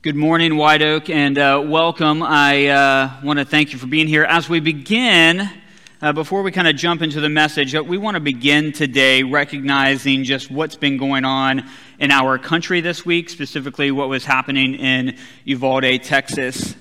Good morning, White Oak, and uh, welcome. I uh, want to thank you for being here. As we begin, uh, before we kind of jump into the message, uh, we want to begin today recognizing just what's been going on in our country this week, specifically what was happening in Uvalde, Texas.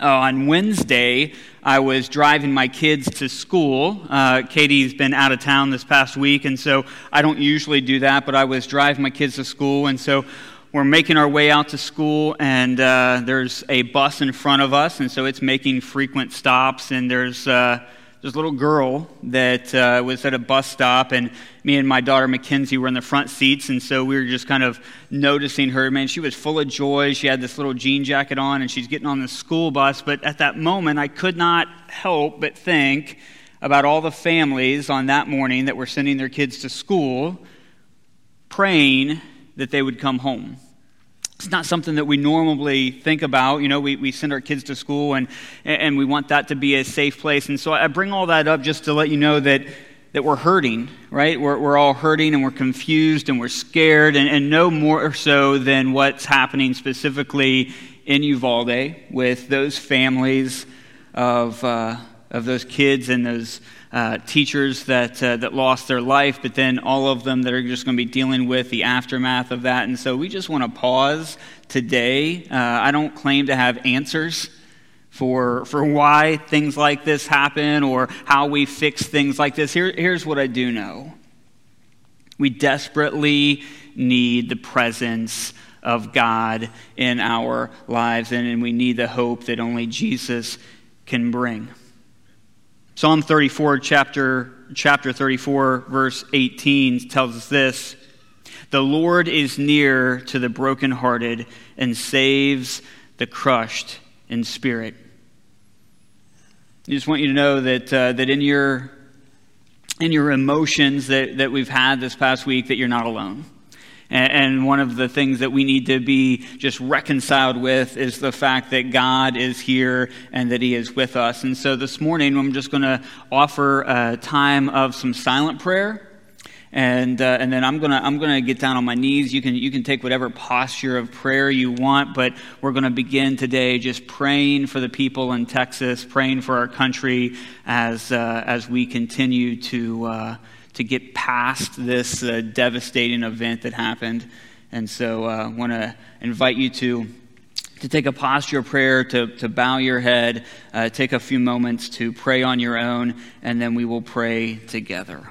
Uh, on Wednesday, I was driving my kids to school. Uh, Katie's been out of town this past week, and so I don't usually do that, but I was driving my kids to school, and so we're making our way out to school, and uh, there's a bus in front of us, and so it's making frequent stops. And there's uh, a little girl that uh, was at a bus stop, and me and my daughter Mackenzie were in the front seats, and so we were just kind of noticing her. Man, she was full of joy. She had this little jean jacket on, and she's getting on the school bus. But at that moment, I could not help but think about all the families on that morning that were sending their kids to school, praying that they would come home. It's not something that we normally think about. You know, we, we send our kids to school and, and we want that to be a safe place. And so I bring all that up just to let you know that, that we're hurting, right? We're, we're all hurting and we're confused and we're scared, and, and no more so than what's happening specifically in Uvalde with those families of, uh, of those kids and those uh, teachers that, uh, that lost their life, but then all of them that are just going to be dealing with the aftermath of that. And so we just want to pause today. Uh, I don't claim to have answers for, for why things like this happen or how we fix things like this. Here, here's what I do know we desperately need the presence of God in our lives, and, and we need the hope that only Jesus can bring. Psalm 34, chapter, chapter 34, verse 18 tells us this The Lord is near to the brokenhearted and saves the crushed in spirit. I just want you to know that, uh, that in, your, in your emotions that, that we've had this past week, that you're not alone. And one of the things that we need to be just reconciled with is the fact that God is here and that He is with us. And so this morning, I'm just going to offer a time of some silent prayer. And, uh, and then I'm going to I'm gonna get down on my knees. You can, you can take whatever posture of prayer you want, but we're going to begin today just praying for the people in Texas, praying for our country as, uh, as we continue to. Uh, to get past this uh, devastating event that happened. And so I uh, want to invite you to, to take a posture of prayer, to, to bow your head, uh, take a few moments to pray on your own, and then we will pray together.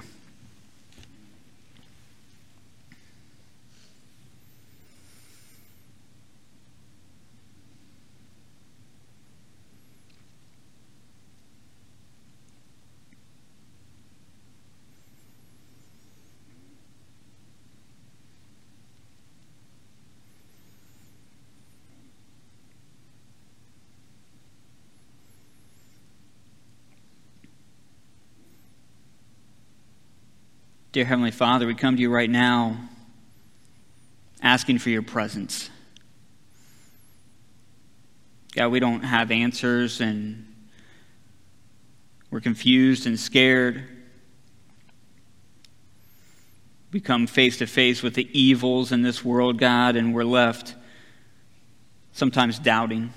Dear Heavenly Father, we come to you right now asking for your presence. God, we don't have answers and we're confused and scared. We come face to face with the evils in this world, God, and we're left sometimes doubting,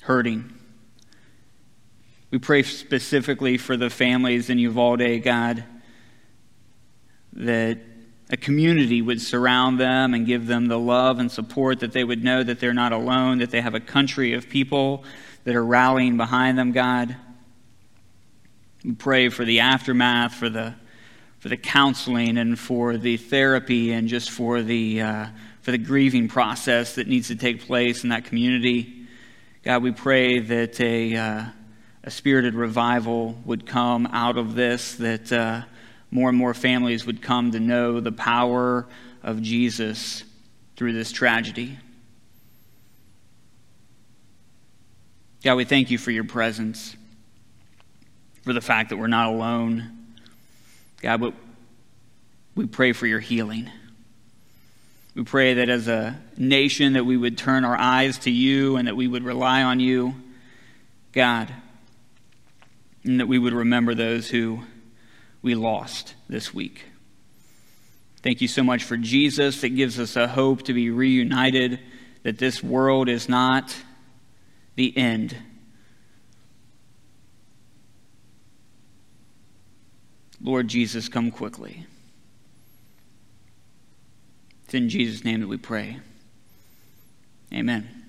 hurting. We pray specifically for the families in Uvalde, God that a community would surround them and give them the love and support that they would know that they're not alone, that they have a country of people that are rallying behind them, God. We pray for the aftermath, for the, for the counseling, and for the therapy, and just for the, uh, for the grieving process that needs to take place in that community. God, we pray that a, uh, a spirited revival would come out of this, that. Uh, more and more families would come to know the power of Jesus through this tragedy. God, we thank you for your presence, for the fact that we're not alone. God, but we pray for your healing. We pray that as a nation that we would turn our eyes to you and that we would rely on you, God, and that we would remember those who we lost this week. Thank you so much for Jesus that gives us a hope to be reunited, that this world is not the end. Lord Jesus, come quickly. It's in Jesus' name that we pray. Amen.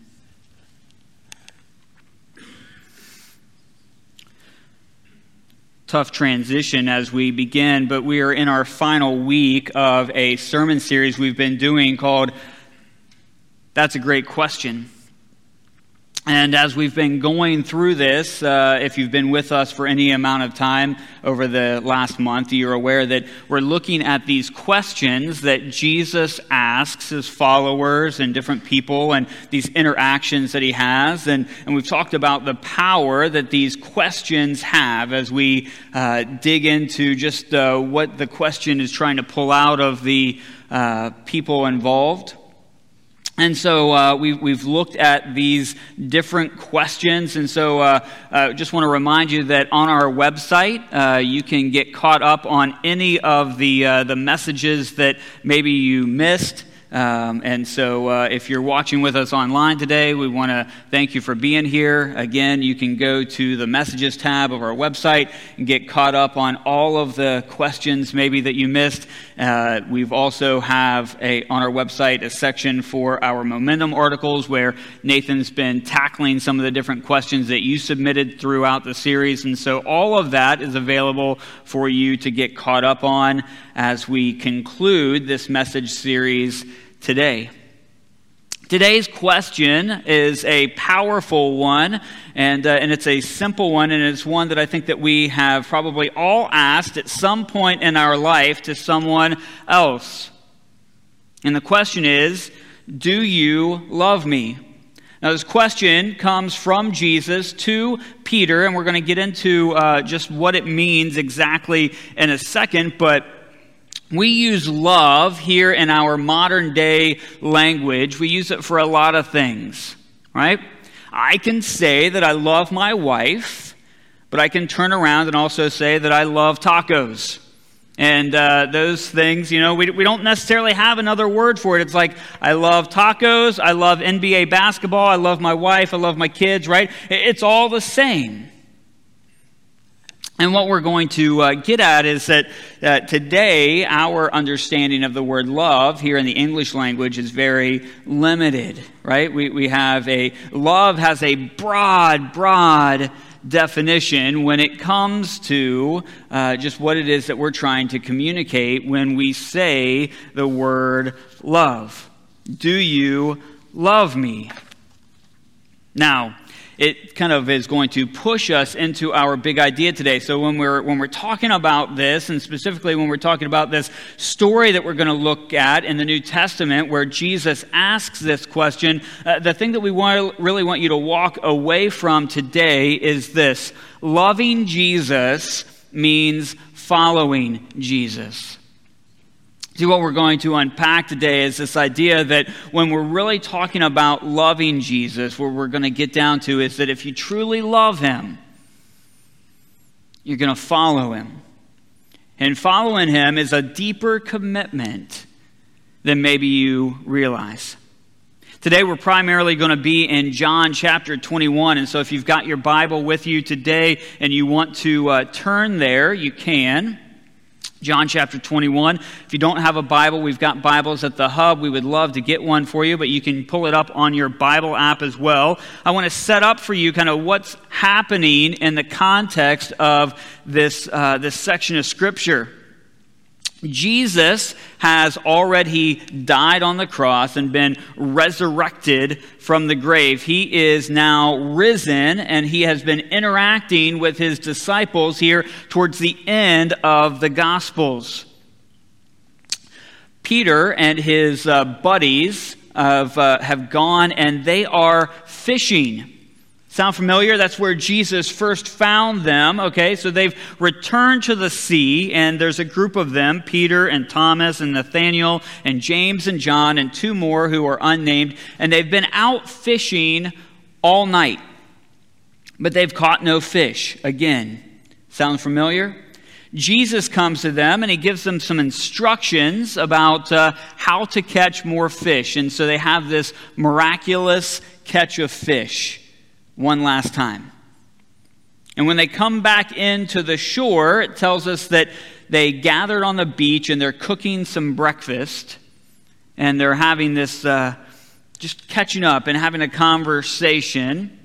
Tough transition as we begin, but we are in our final week of a sermon series we've been doing called That's a Great Question. And as we've been going through this, uh, if you've been with us for any amount of time over the last month, you're aware that we're looking at these questions that Jesus asks his followers and different people and these interactions that he has. And, and we've talked about the power that these questions have as we uh, dig into just uh, what the question is trying to pull out of the uh, people involved. And so uh, we, we've looked at these different questions. And so uh, uh, just want to remind you that on our website, uh, you can get caught up on any of the, uh, the messages that maybe you missed. Um, and so, uh, if you're watching with us online today, we want to thank you for being here. Again, you can go to the messages tab of our website and get caught up on all of the questions maybe that you missed. Uh, we've also have a on our website a section for our momentum articles where Nathan's been tackling some of the different questions that you submitted throughout the series, and so all of that is available for you to get caught up on as we conclude this message series today. Today's question is a powerful one, and, uh, and it's a simple one, and it's one that I think that we have probably all asked at some point in our life to someone else. And the question is, do you love me? Now, this question comes from Jesus to Peter, and we're going to get into uh, just what it means exactly in a second, but we use love here in our modern day language. We use it for a lot of things, right? I can say that I love my wife, but I can turn around and also say that I love tacos. And uh, those things, you know, we, we don't necessarily have another word for it. It's like, I love tacos, I love NBA basketball, I love my wife, I love my kids, right? It's all the same. And what we're going to uh, get at is that uh, today our understanding of the word love here in the English language is very limited, right? We, we have a, love has a broad, broad definition when it comes to uh, just what it is that we're trying to communicate when we say the word love. Do you love me? Now, it kind of is going to push us into our big idea today. So when we're when we're talking about this, and specifically when we're talking about this story that we're going to look at in the New Testament, where Jesus asks this question, uh, the thing that we want, really want you to walk away from today is this: loving Jesus means following Jesus. See, what we're going to unpack today is this idea that when we're really talking about loving Jesus, what we're going to get down to is that if you truly love him, you're going to follow him. And following him is a deeper commitment than maybe you realize. Today, we're primarily going to be in John chapter 21. And so, if you've got your Bible with you today and you want to uh, turn there, you can. John chapter 21. If you don't have a Bible, we've got Bibles at the hub. We would love to get one for you, but you can pull it up on your Bible app as well. I want to set up for you kind of what's happening in the context of this, uh, this section of Scripture. Jesus has already died on the cross and been resurrected from the grave. He is now risen and he has been interacting with his disciples here towards the end of the Gospels. Peter and his uh, buddies have, uh, have gone and they are fishing. Sound familiar? That's where Jesus first found them. Okay, so they've returned to the sea, and there's a group of them Peter and Thomas and Nathaniel and James and John and two more who are unnamed, and they've been out fishing all night, but they've caught no fish. Again, sound familiar? Jesus comes to them and he gives them some instructions about uh, how to catch more fish. And so they have this miraculous catch of fish one last time. And when they come back into the shore, it tells us that they gathered on the beach and they're cooking some breakfast and they're having this, uh, just catching up and having a conversation.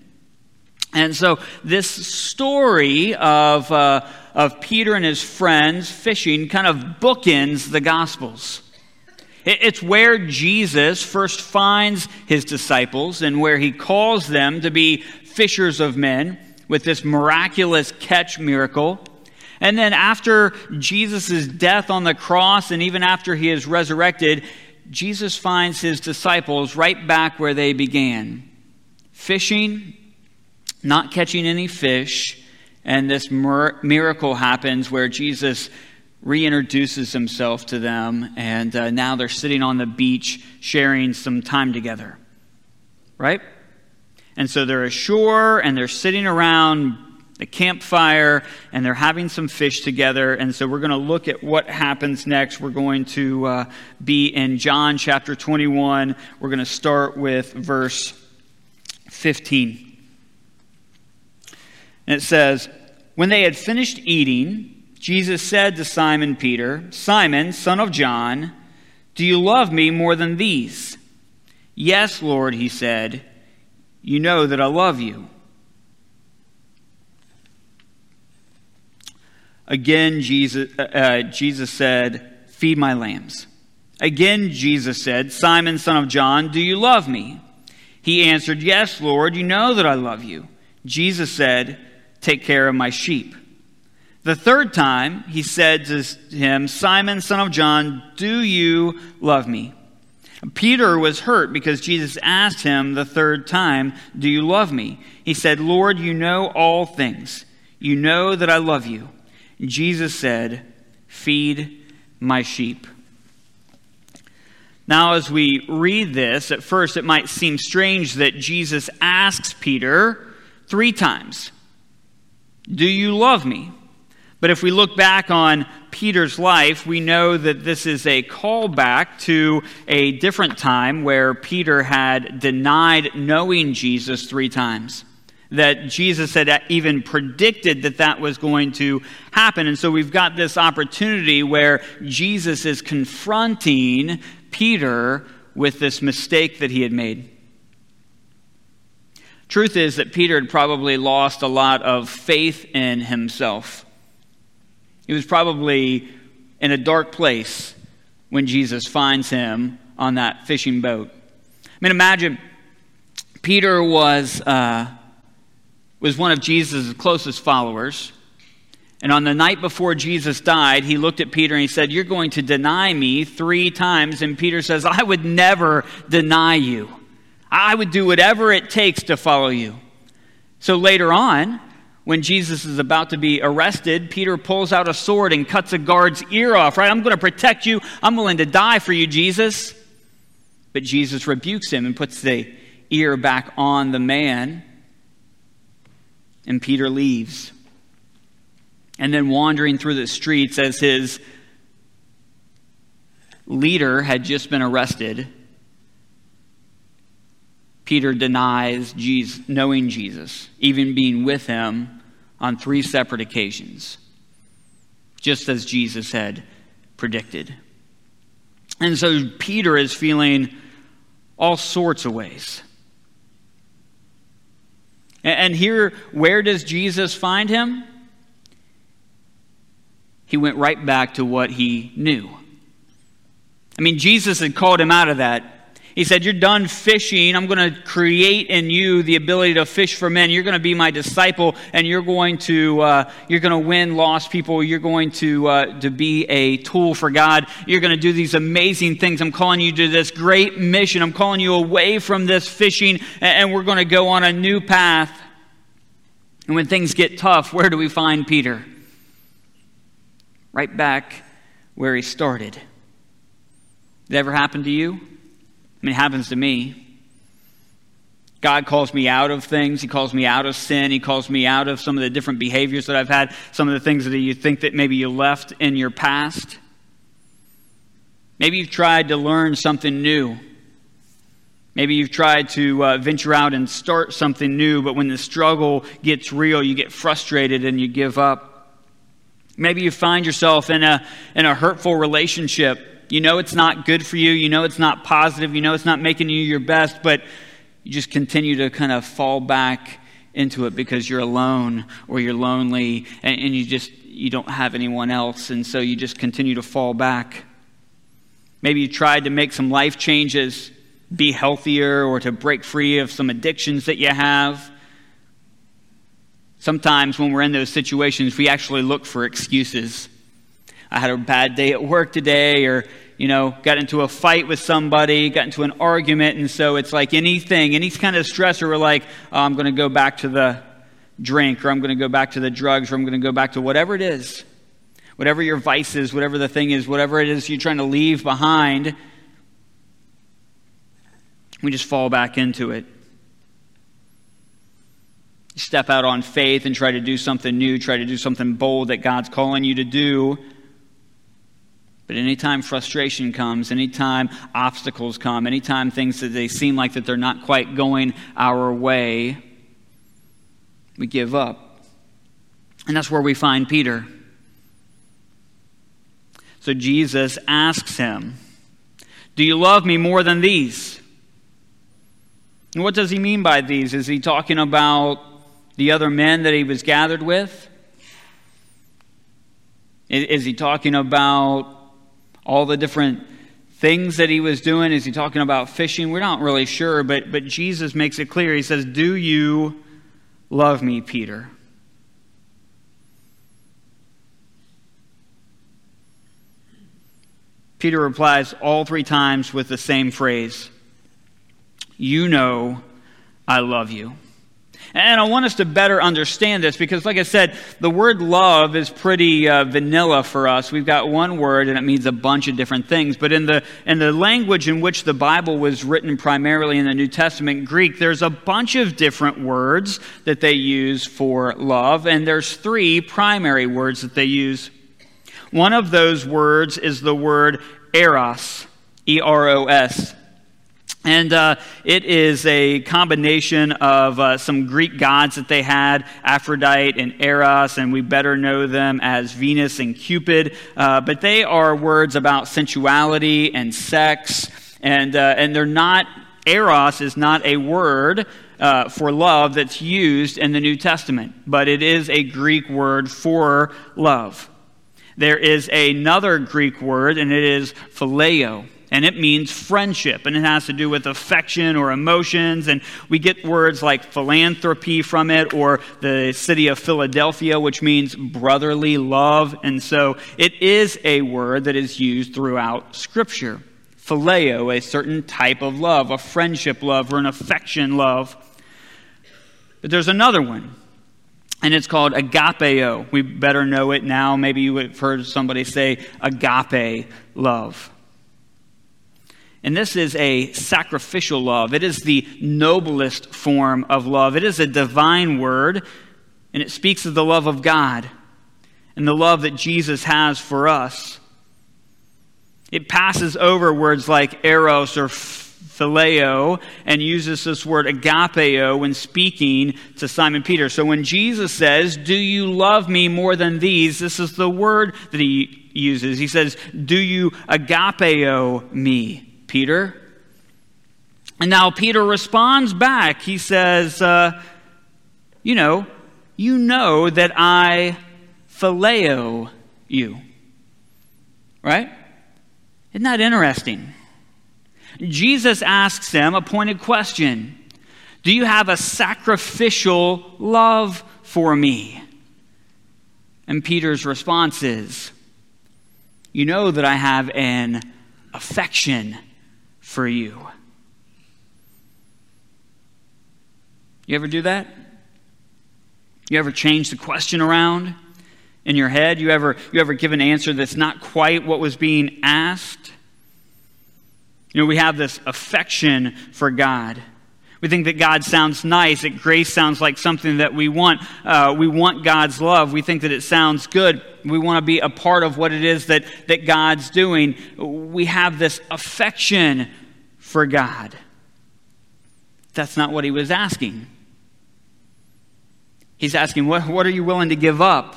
And so, this story of, uh, of Peter and his friends fishing kind of bookends the Gospels. It's where Jesus first finds his disciples and where he calls them to be fishers of men with this miraculous catch miracle. And then, after Jesus' death on the cross, and even after he is resurrected, Jesus finds his disciples right back where they began fishing, not catching any fish, and this miracle happens where Jesus reintroduces himself to them, and uh, now they're sitting on the beach sharing some time together. Right? And so they're ashore and they're sitting around the campfire and they're having some fish together. And so we're going to look at what happens next. We're going to uh, be in John chapter 21. We're going to start with verse 15. And it says, When they had finished eating, Jesus said to Simon Peter, Simon, son of John, do you love me more than these? Yes, Lord, he said, you know that I love you. Again, Jesus, uh, uh, Jesus said, Feed my lambs. Again, Jesus said, Simon, son of John, do you love me? He answered, Yes, Lord, you know that I love you. Jesus said, Take care of my sheep. The third time, he said to him, Simon, son of John, do you love me? Peter was hurt because Jesus asked him the third time, Do you love me? He said, Lord, you know all things. You know that I love you. Jesus said, Feed my sheep. Now, as we read this, at first it might seem strange that Jesus asks Peter three times, Do you love me? But if we look back on Peter's life, we know that this is a callback to a different time where Peter had denied knowing Jesus three times that Jesus had even predicted that that was going to happen. And so we've got this opportunity where Jesus is confronting Peter with this mistake that he had made. Truth is that Peter had probably lost a lot of faith in himself. He was probably in a dark place when Jesus finds him on that fishing boat. I mean, imagine Peter was. Uh, was one of Jesus' closest followers. And on the night before Jesus died, he looked at Peter and he said, You're going to deny me three times. And Peter says, I would never deny you. I would do whatever it takes to follow you. So later on, when Jesus is about to be arrested, Peter pulls out a sword and cuts a guard's ear off, right? I'm going to protect you. I'm willing to die for you, Jesus. But Jesus rebukes him and puts the ear back on the man and Peter leaves. And then wandering through the streets as his leader had just been arrested, Peter denies Jesus, knowing Jesus, even being with him on three separate occasions, just as Jesus had predicted. And so Peter is feeling all sorts of ways. And here, where does Jesus find him? He went right back to what he knew. I mean, Jesus had called him out of that. He said, You're done fishing. I'm going to create in you the ability to fish for men. You're going to be my disciple, and you're going to, uh, you're going to win lost people. You're going to, uh, to be a tool for God. You're going to do these amazing things. I'm calling you to this great mission. I'm calling you away from this fishing, and we're going to go on a new path. And when things get tough, where do we find Peter? Right back where he started. Did it ever happen to you? Mean, it happens to me. God calls me out of things. He calls me out of sin. He calls me out of some of the different behaviors that I've had, some of the things that you think that maybe you left in your past. Maybe you've tried to learn something new. Maybe you've tried to uh, venture out and start something new, but when the struggle gets real, you get frustrated and you give up. Maybe you find yourself in a, in a hurtful relationship. You know it's not good for you. You know it's not positive. You know it's not making you your best, but you just continue to kind of fall back into it because you're alone or you're lonely and, and you just you don't have anyone else and so you just continue to fall back maybe you tried to make some life changes be healthier or to break free of some addictions that you have sometimes when we're in those situations we actually look for excuses i had a bad day at work today or you know, got into a fight with somebody, got into an argument, and so it's like anything, any kind of stressor, we're like, oh, I'm going to go back to the drink, or I'm going to go back to the drugs, or I'm going to go back to whatever it is. Whatever your vice is, whatever the thing is, whatever it is you're trying to leave behind, we just fall back into it. Step out on faith and try to do something new, try to do something bold that God's calling you to do but anytime frustration comes, anytime obstacles come, anytime things that they seem like that they're not quite going our way, we give up. And that's where we find Peter. So Jesus asks him, Do you love me more than these? And what does he mean by these? Is he talking about the other men that he was gathered with? Is he talking about all the different things that he was doing? Is he talking about fishing? We're not really sure, but, but Jesus makes it clear. He says, Do you love me, Peter? Peter replies all three times with the same phrase You know I love you. And I want us to better understand this because, like I said, the word love is pretty uh, vanilla for us. We've got one word and it means a bunch of different things. But in the, in the language in which the Bible was written primarily in the New Testament, Greek, there's a bunch of different words that they use for love. And there's three primary words that they use. One of those words is the word eros, E R O S. And uh, it is a combination of uh, some Greek gods that they had, Aphrodite and Eros, and we better know them as Venus and Cupid. Uh, but they are words about sensuality and sex, and, uh, and they're not, Eros is not a word uh, for love that's used in the New Testament, but it is a Greek word for love. There is another Greek word, and it is phileo and it means friendship, and it has to do with affection or emotions. And we get words like philanthropy from it, or the city of Philadelphia, which means brotherly love. And so it is a word that is used throughout Scripture. Phileo, a certain type of love, a friendship love, or an affection love. But there's another one, and it's called agapeo. We better know it now. Maybe you have heard somebody say agape love. And this is a sacrificial love. It is the noblest form of love. It is a divine word, and it speaks of the love of God and the love that Jesus has for us. It passes over words like eros or phileo and uses this word agapeo when speaking to Simon Peter. So when Jesus says, Do you love me more than these? This is the word that he uses. He says, Do you agapeo me? Peter. And now Peter responds back. He says, uh, You know, you know that I phileo you. Right? Isn't that interesting? Jesus asks him a pointed question Do you have a sacrificial love for me? And Peter's response is, You know that I have an affection for you. You ever do that? You ever change the question around in your head? You ever, you ever give an answer that's not quite what was being asked? You know, we have this affection for God. We think that God sounds nice, that grace sounds like something that we want. Uh, we want God's love. We think that it sounds good. We want to be a part of what it is that, that God's doing. We have this affection for God. That's not what he was asking. He's asking, what, what are you willing to give up?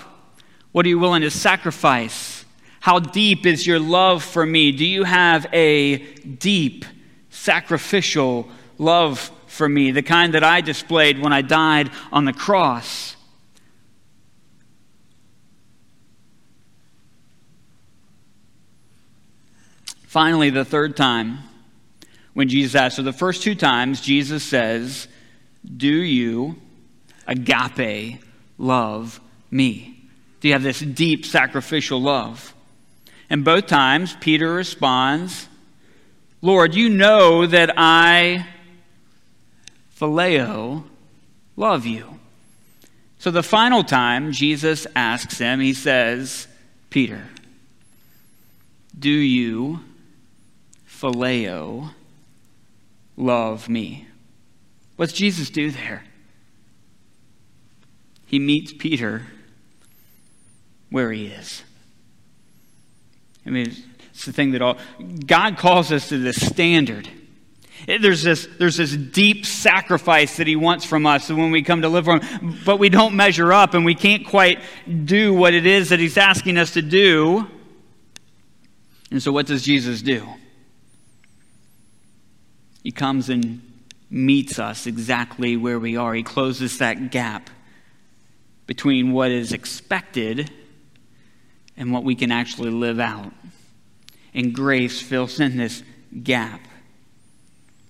What are you willing to sacrifice? How deep is your love for me? Do you have a deep, sacrificial love for me, the kind that I displayed when I died on the cross? Finally, the third time, when Jesus asks, so the first two times, Jesus says, Do you agape love me? Do you have this deep sacrificial love? And both times, Peter responds, Lord, you know that I, phileo, love you. So the final time Jesus asks him, he says, Peter, do you, phileo, love me? What's Jesus do there? he meets Peter where he is. I mean, it's the thing that all God calls us to this standard. Eh, there's this, there's this deep sacrifice that he wants from us when we come to live for him, but we don't measure up and we can't quite do what it is that he's asking us to do. And so, what does Jesus do? He comes and meets us exactly where we are, he closes that gap between what is expected and what we can actually live out. And grace fills in this gap.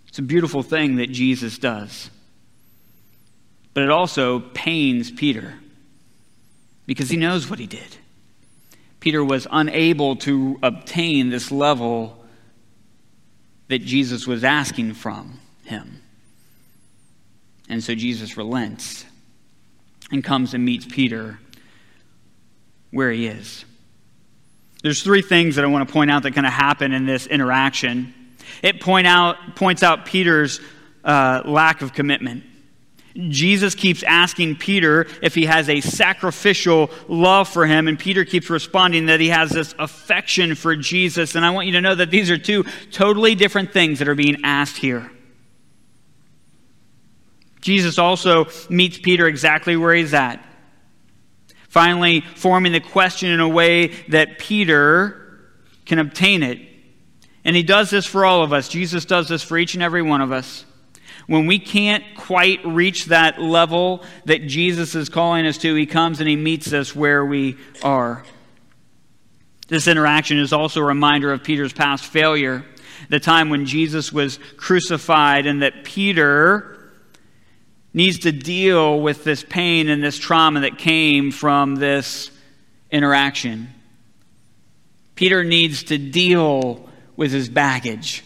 It's a beautiful thing that Jesus does. But it also pains Peter because he knows what he did. Peter was unable to obtain this level that Jesus was asking from him. And so Jesus relents and comes and meets Peter where he is. There's three things that I want to point out that kind of happen in this interaction. It point out, points out Peter's uh, lack of commitment. Jesus keeps asking Peter if he has a sacrificial love for him, and Peter keeps responding that he has this affection for Jesus. And I want you to know that these are two totally different things that are being asked here. Jesus also meets Peter exactly where he's at. Finally, forming the question in a way that Peter can obtain it. And he does this for all of us. Jesus does this for each and every one of us. When we can't quite reach that level that Jesus is calling us to, he comes and he meets us where we are. This interaction is also a reminder of Peter's past failure, the time when Jesus was crucified, and that Peter needs to deal with this pain and this trauma that came from this interaction. Peter needs to deal with his baggage.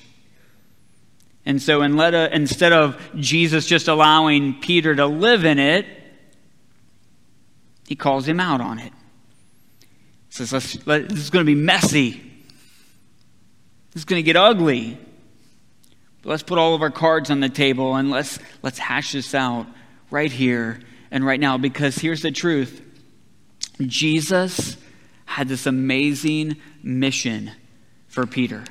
And so, instead of Jesus just allowing Peter to live in it, he calls him out on it. He says, let, This is going to be messy. This is going to get ugly. But let's put all of our cards on the table and let's, let's hash this out right here and right now because here's the truth Jesus had this amazing mission for Peter.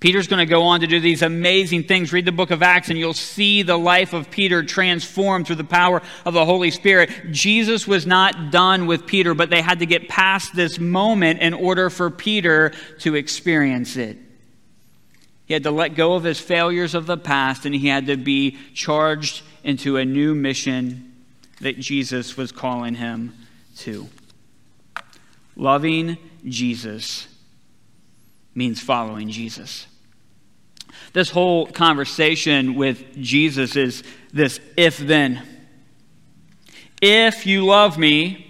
Peter's going to go on to do these amazing things. Read the book of Acts, and you'll see the life of Peter transformed through the power of the Holy Spirit. Jesus was not done with Peter, but they had to get past this moment in order for Peter to experience it. He had to let go of his failures of the past and he had to be charged into a new mission that Jesus was calling him to. Loving Jesus means following Jesus. This whole conversation with Jesus is this if then. If you love me,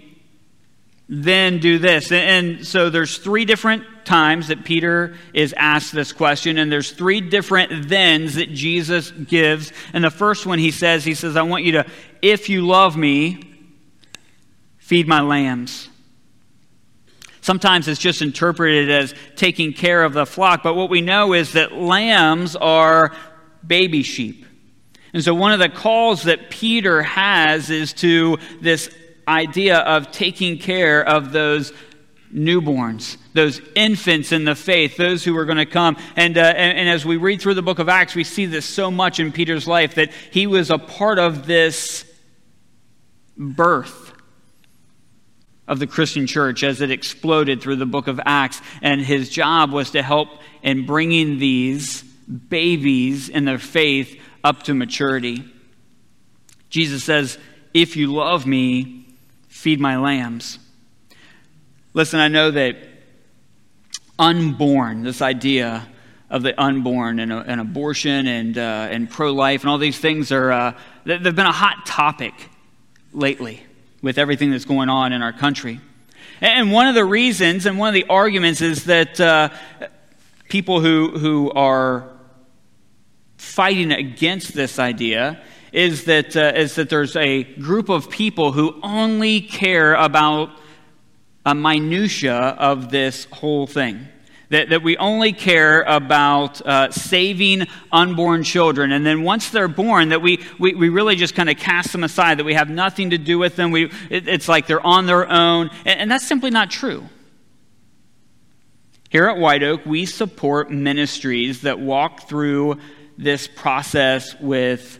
then do this. And so there's three different times that Peter is asked this question, and there's three different thens that Jesus gives. And the first one he says, he says, I want you to, if you love me, feed my lambs. Sometimes it's just interpreted as taking care of the flock, but what we know is that lambs are baby sheep. And so, one of the calls that Peter has is to this idea of taking care of those newborns, those infants in the faith, those who are going to come. And, uh, and, and, as we read through the book of Acts, we see this so much in Peter's life that he was a part of this birth of the Christian church as it exploded through the book of Acts. And his job was to help in bringing these babies in their faith up to maturity. Jesus says, If you love me, feed my lambs. Listen, I know that unborn, this idea of the unborn and, and abortion and, uh, and pro life and all these things are, uh, they've been a hot topic lately with everything that's going on in our country. And one of the reasons and one of the arguments is that uh, people who, who are fighting against this idea is that, uh, is that there's a group of people who only care about a minutia of this whole thing. That, that we only care about uh, saving unborn children. And then once they're born, that we, we, we really just kind of cast them aside, that we have nothing to do with them. We, it, it's like they're on their own. And, and that's simply not true. Here at White Oak, we support ministries that walk through this process with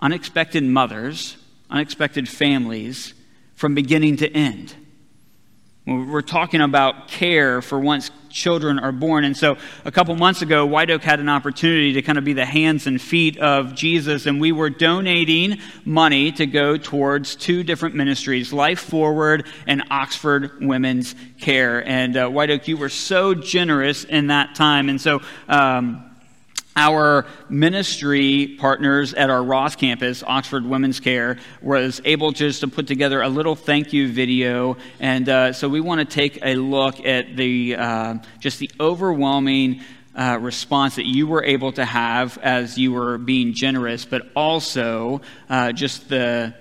unexpected mothers, unexpected families from beginning to end. We're talking about care for once children are born. And so a couple months ago, White Oak had an opportunity to kind of be the hands and feet of Jesus, and we were donating money to go towards two different ministries Life Forward and Oxford Women's Care. And uh, White Oak, you were so generous in that time. And so, um, our ministry partners at our Ross campus, Oxford Women's Care, was able just to put together a little thank you video, and uh, so we want to take a look at the uh, just the overwhelming. Uh, response that you were able to have as you were being generous, but also uh, just the,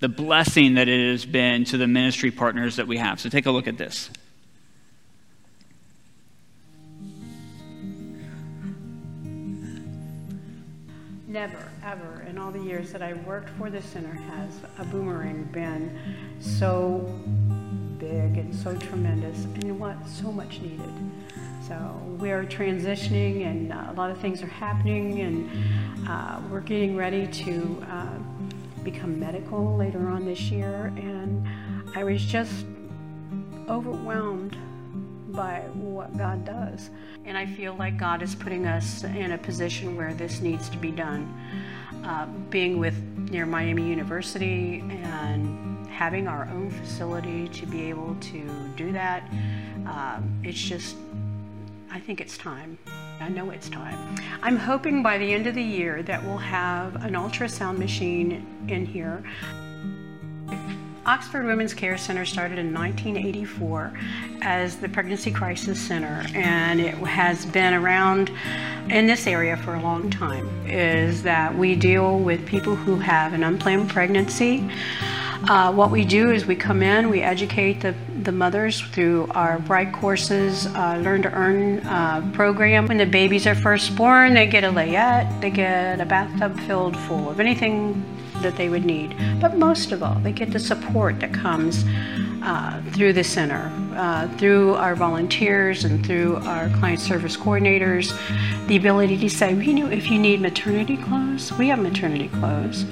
the blessing that it has been to the ministry partners that we have. So take a look at this. Never, ever, in all the years that I've worked for the center, has a boomerang been so big and so tremendous and what so much needed. So we're transitioning and uh, a lot of things are happening and uh, we're getting ready to uh, become medical later on this year and I was just overwhelmed by what God does. And I feel like God is putting us in a position where this needs to be done. Uh, being with near Miami University and having our own facility to be able to do that, um, it's just, I think it's time. I know it's time. I'm hoping by the end of the year that we'll have an ultrasound machine in here Oxford Women's Care Center started in 1984 as the Pregnancy Crisis Center, and it has been around in this area for a long time. Is that we deal with people who have an unplanned pregnancy. Uh, what we do is we come in, we educate the, the mothers through our Bright Courses uh, Learn to Earn uh, program. When the babies are first born, they get a layette, they get a bathtub filled full of anything that they would need. But most of all, they get the support that comes uh, through the center, uh, through our volunteers and through our client service coordinators. The ability to say, you know, if you need maternity clothes, we have maternity clothes.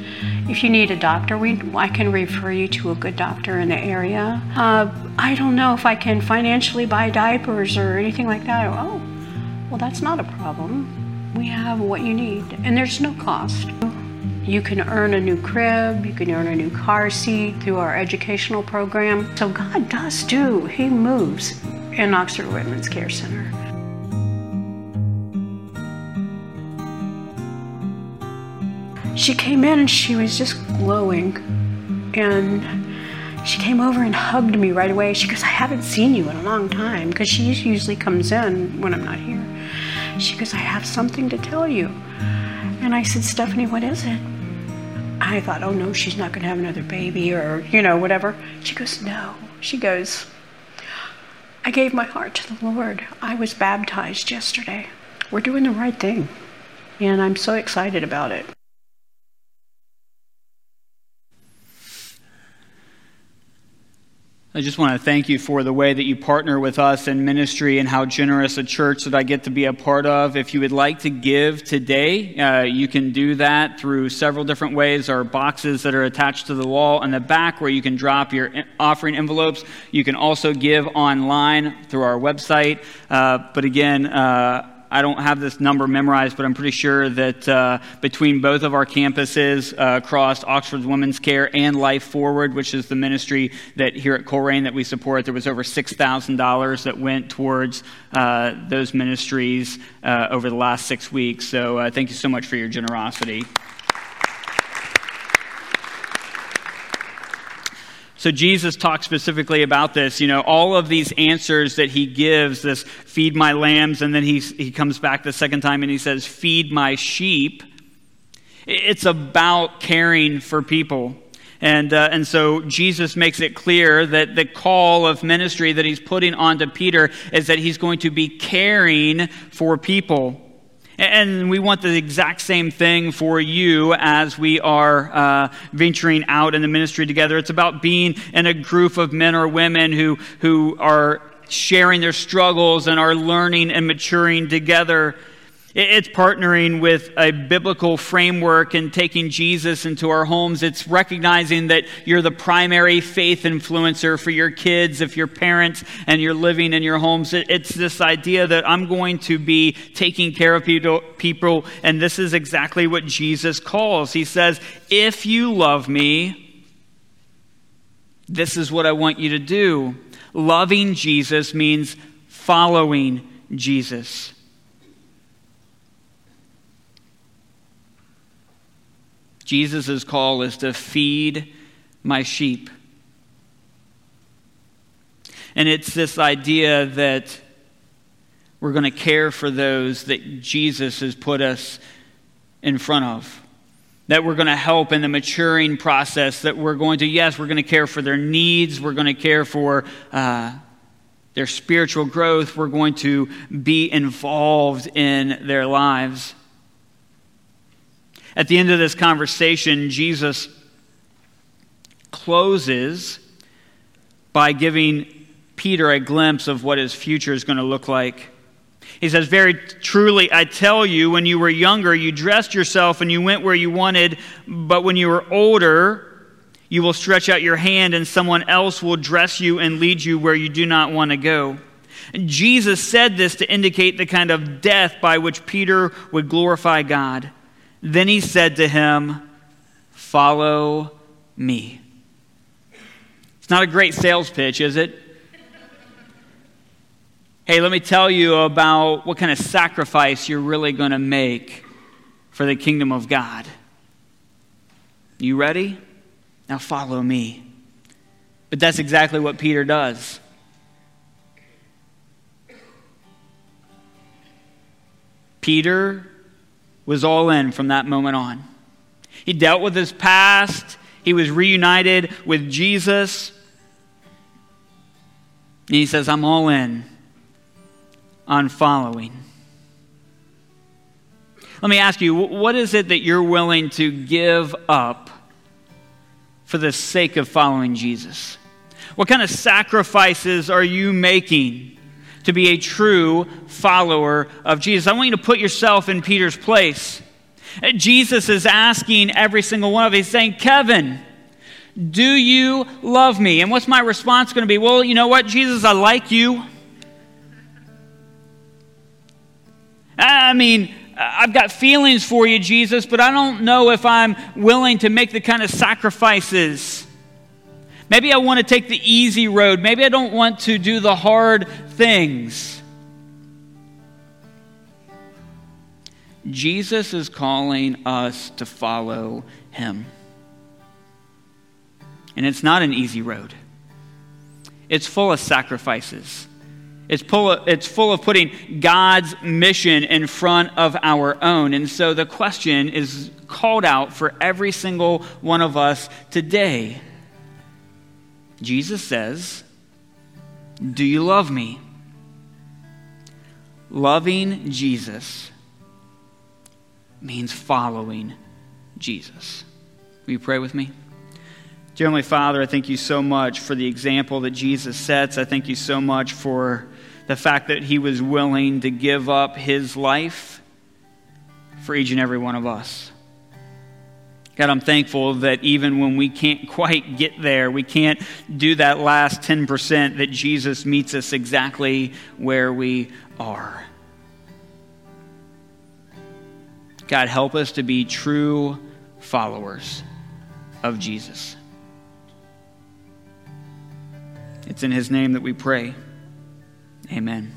If you need a doctor, we, I can refer you to a good doctor in the area. Uh, I don't know if I can financially buy diapers or anything like that. Oh, well, that's not a problem. We have what you need, and there's no cost. You can earn a new crib, you can earn a new car seat through our educational program. So God does do, He moves in Oxford Women's Care Center. She came in and she was just glowing. And she came over and hugged me right away. She goes, I haven't seen you in a long time because she usually comes in when I'm not here. She goes, I have something to tell you. And I said, Stephanie, what is it? I thought, oh no, she's not going to have another baby or, you know, whatever. She goes, no. She goes, I gave my heart to the Lord. I was baptized yesterday. We're doing the right thing. And I'm so excited about it. I just want to thank you for the way that you partner with us in ministry and how generous a church that I get to be a part of. If you would like to give today, uh, you can do that through several different ways. There are boxes that are attached to the wall in the back where you can drop your offering envelopes. You can also give online through our website. Uh, but again, uh, I don't have this number memorized, but I'm pretty sure that uh, between both of our campuses uh, across Oxford's Women's Care and Life Forward, which is the ministry that here at Colerain that we support, there was over $6,000 that went towards uh, those ministries uh, over the last six weeks. So uh, thank you so much for your generosity. So Jesus talks specifically about this. You know, all of these answers that he gives, this feed my lambs, and then he, he comes back the second time and he says, feed my sheep. It's about caring for people. And, uh, and so Jesus makes it clear that the call of ministry that he's putting onto Peter is that he's going to be caring for people. And we want the exact same thing for you as we are uh, venturing out in the ministry together. It's about being in a group of men or women who, who are sharing their struggles and are learning and maturing together. It's partnering with a biblical framework and taking Jesus into our homes. It's recognizing that you're the primary faith influencer for your kids, if you're parents and you're living in your homes. It's this idea that I'm going to be taking care of people, and this is exactly what Jesus calls. He says, If you love me, this is what I want you to do. Loving Jesus means following Jesus. Jesus' call is to feed my sheep. And it's this idea that we're going to care for those that Jesus has put us in front of. That we're going to help in the maturing process. That we're going to, yes, we're going to care for their needs. We're going to care for uh, their spiritual growth. We're going to be involved in their lives. At the end of this conversation, Jesus closes by giving Peter a glimpse of what his future is going to look like. He says, Very truly, I tell you, when you were younger, you dressed yourself and you went where you wanted, but when you were older, you will stretch out your hand and someone else will dress you and lead you where you do not want to go. Jesus said this to indicate the kind of death by which Peter would glorify God. Then he said to him, Follow me. It's not a great sales pitch, is it? Hey, let me tell you about what kind of sacrifice you're really going to make for the kingdom of God. You ready? Now follow me. But that's exactly what Peter does. Peter was all in from that moment on. He dealt with his past, he was reunited with Jesus. And he says, I'm all in on following. Let me ask you, what is it that you're willing to give up for the sake of following Jesus? What kind of sacrifices are you making? To be a true follower of Jesus. I want you to put yourself in Peter's place. Jesus is asking every single one of us, saying, Kevin, do you love me? And what's my response going to be? Well, you know what, Jesus, I like you. I mean, I've got feelings for you, Jesus, but I don't know if I'm willing to make the kind of sacrifices Maybe I want to take the easy road. Maybe I don't want to do the hard things. Jesus is calling us to follow him. And it's not an easy road, it's full of sacrifices. It's full, of, it's full of putting God's mission in front of our own. And so the question is called out for every single one of us today. Jesus says, Do you love me? Loving Jesus means following Jesus. Will you pray with me? Dear Heavenly Father, I thank you so much for the example that Jesus sets. I thank you so much for the fact that he was willing to give up his life for each and every one of us. God, I'm thankful that even when we can't quite get there, we can't do that last 10%, that Jesus meets us exactly where we are. God, help us to be true followers of Jesus. It's in his name that we pray. Amen.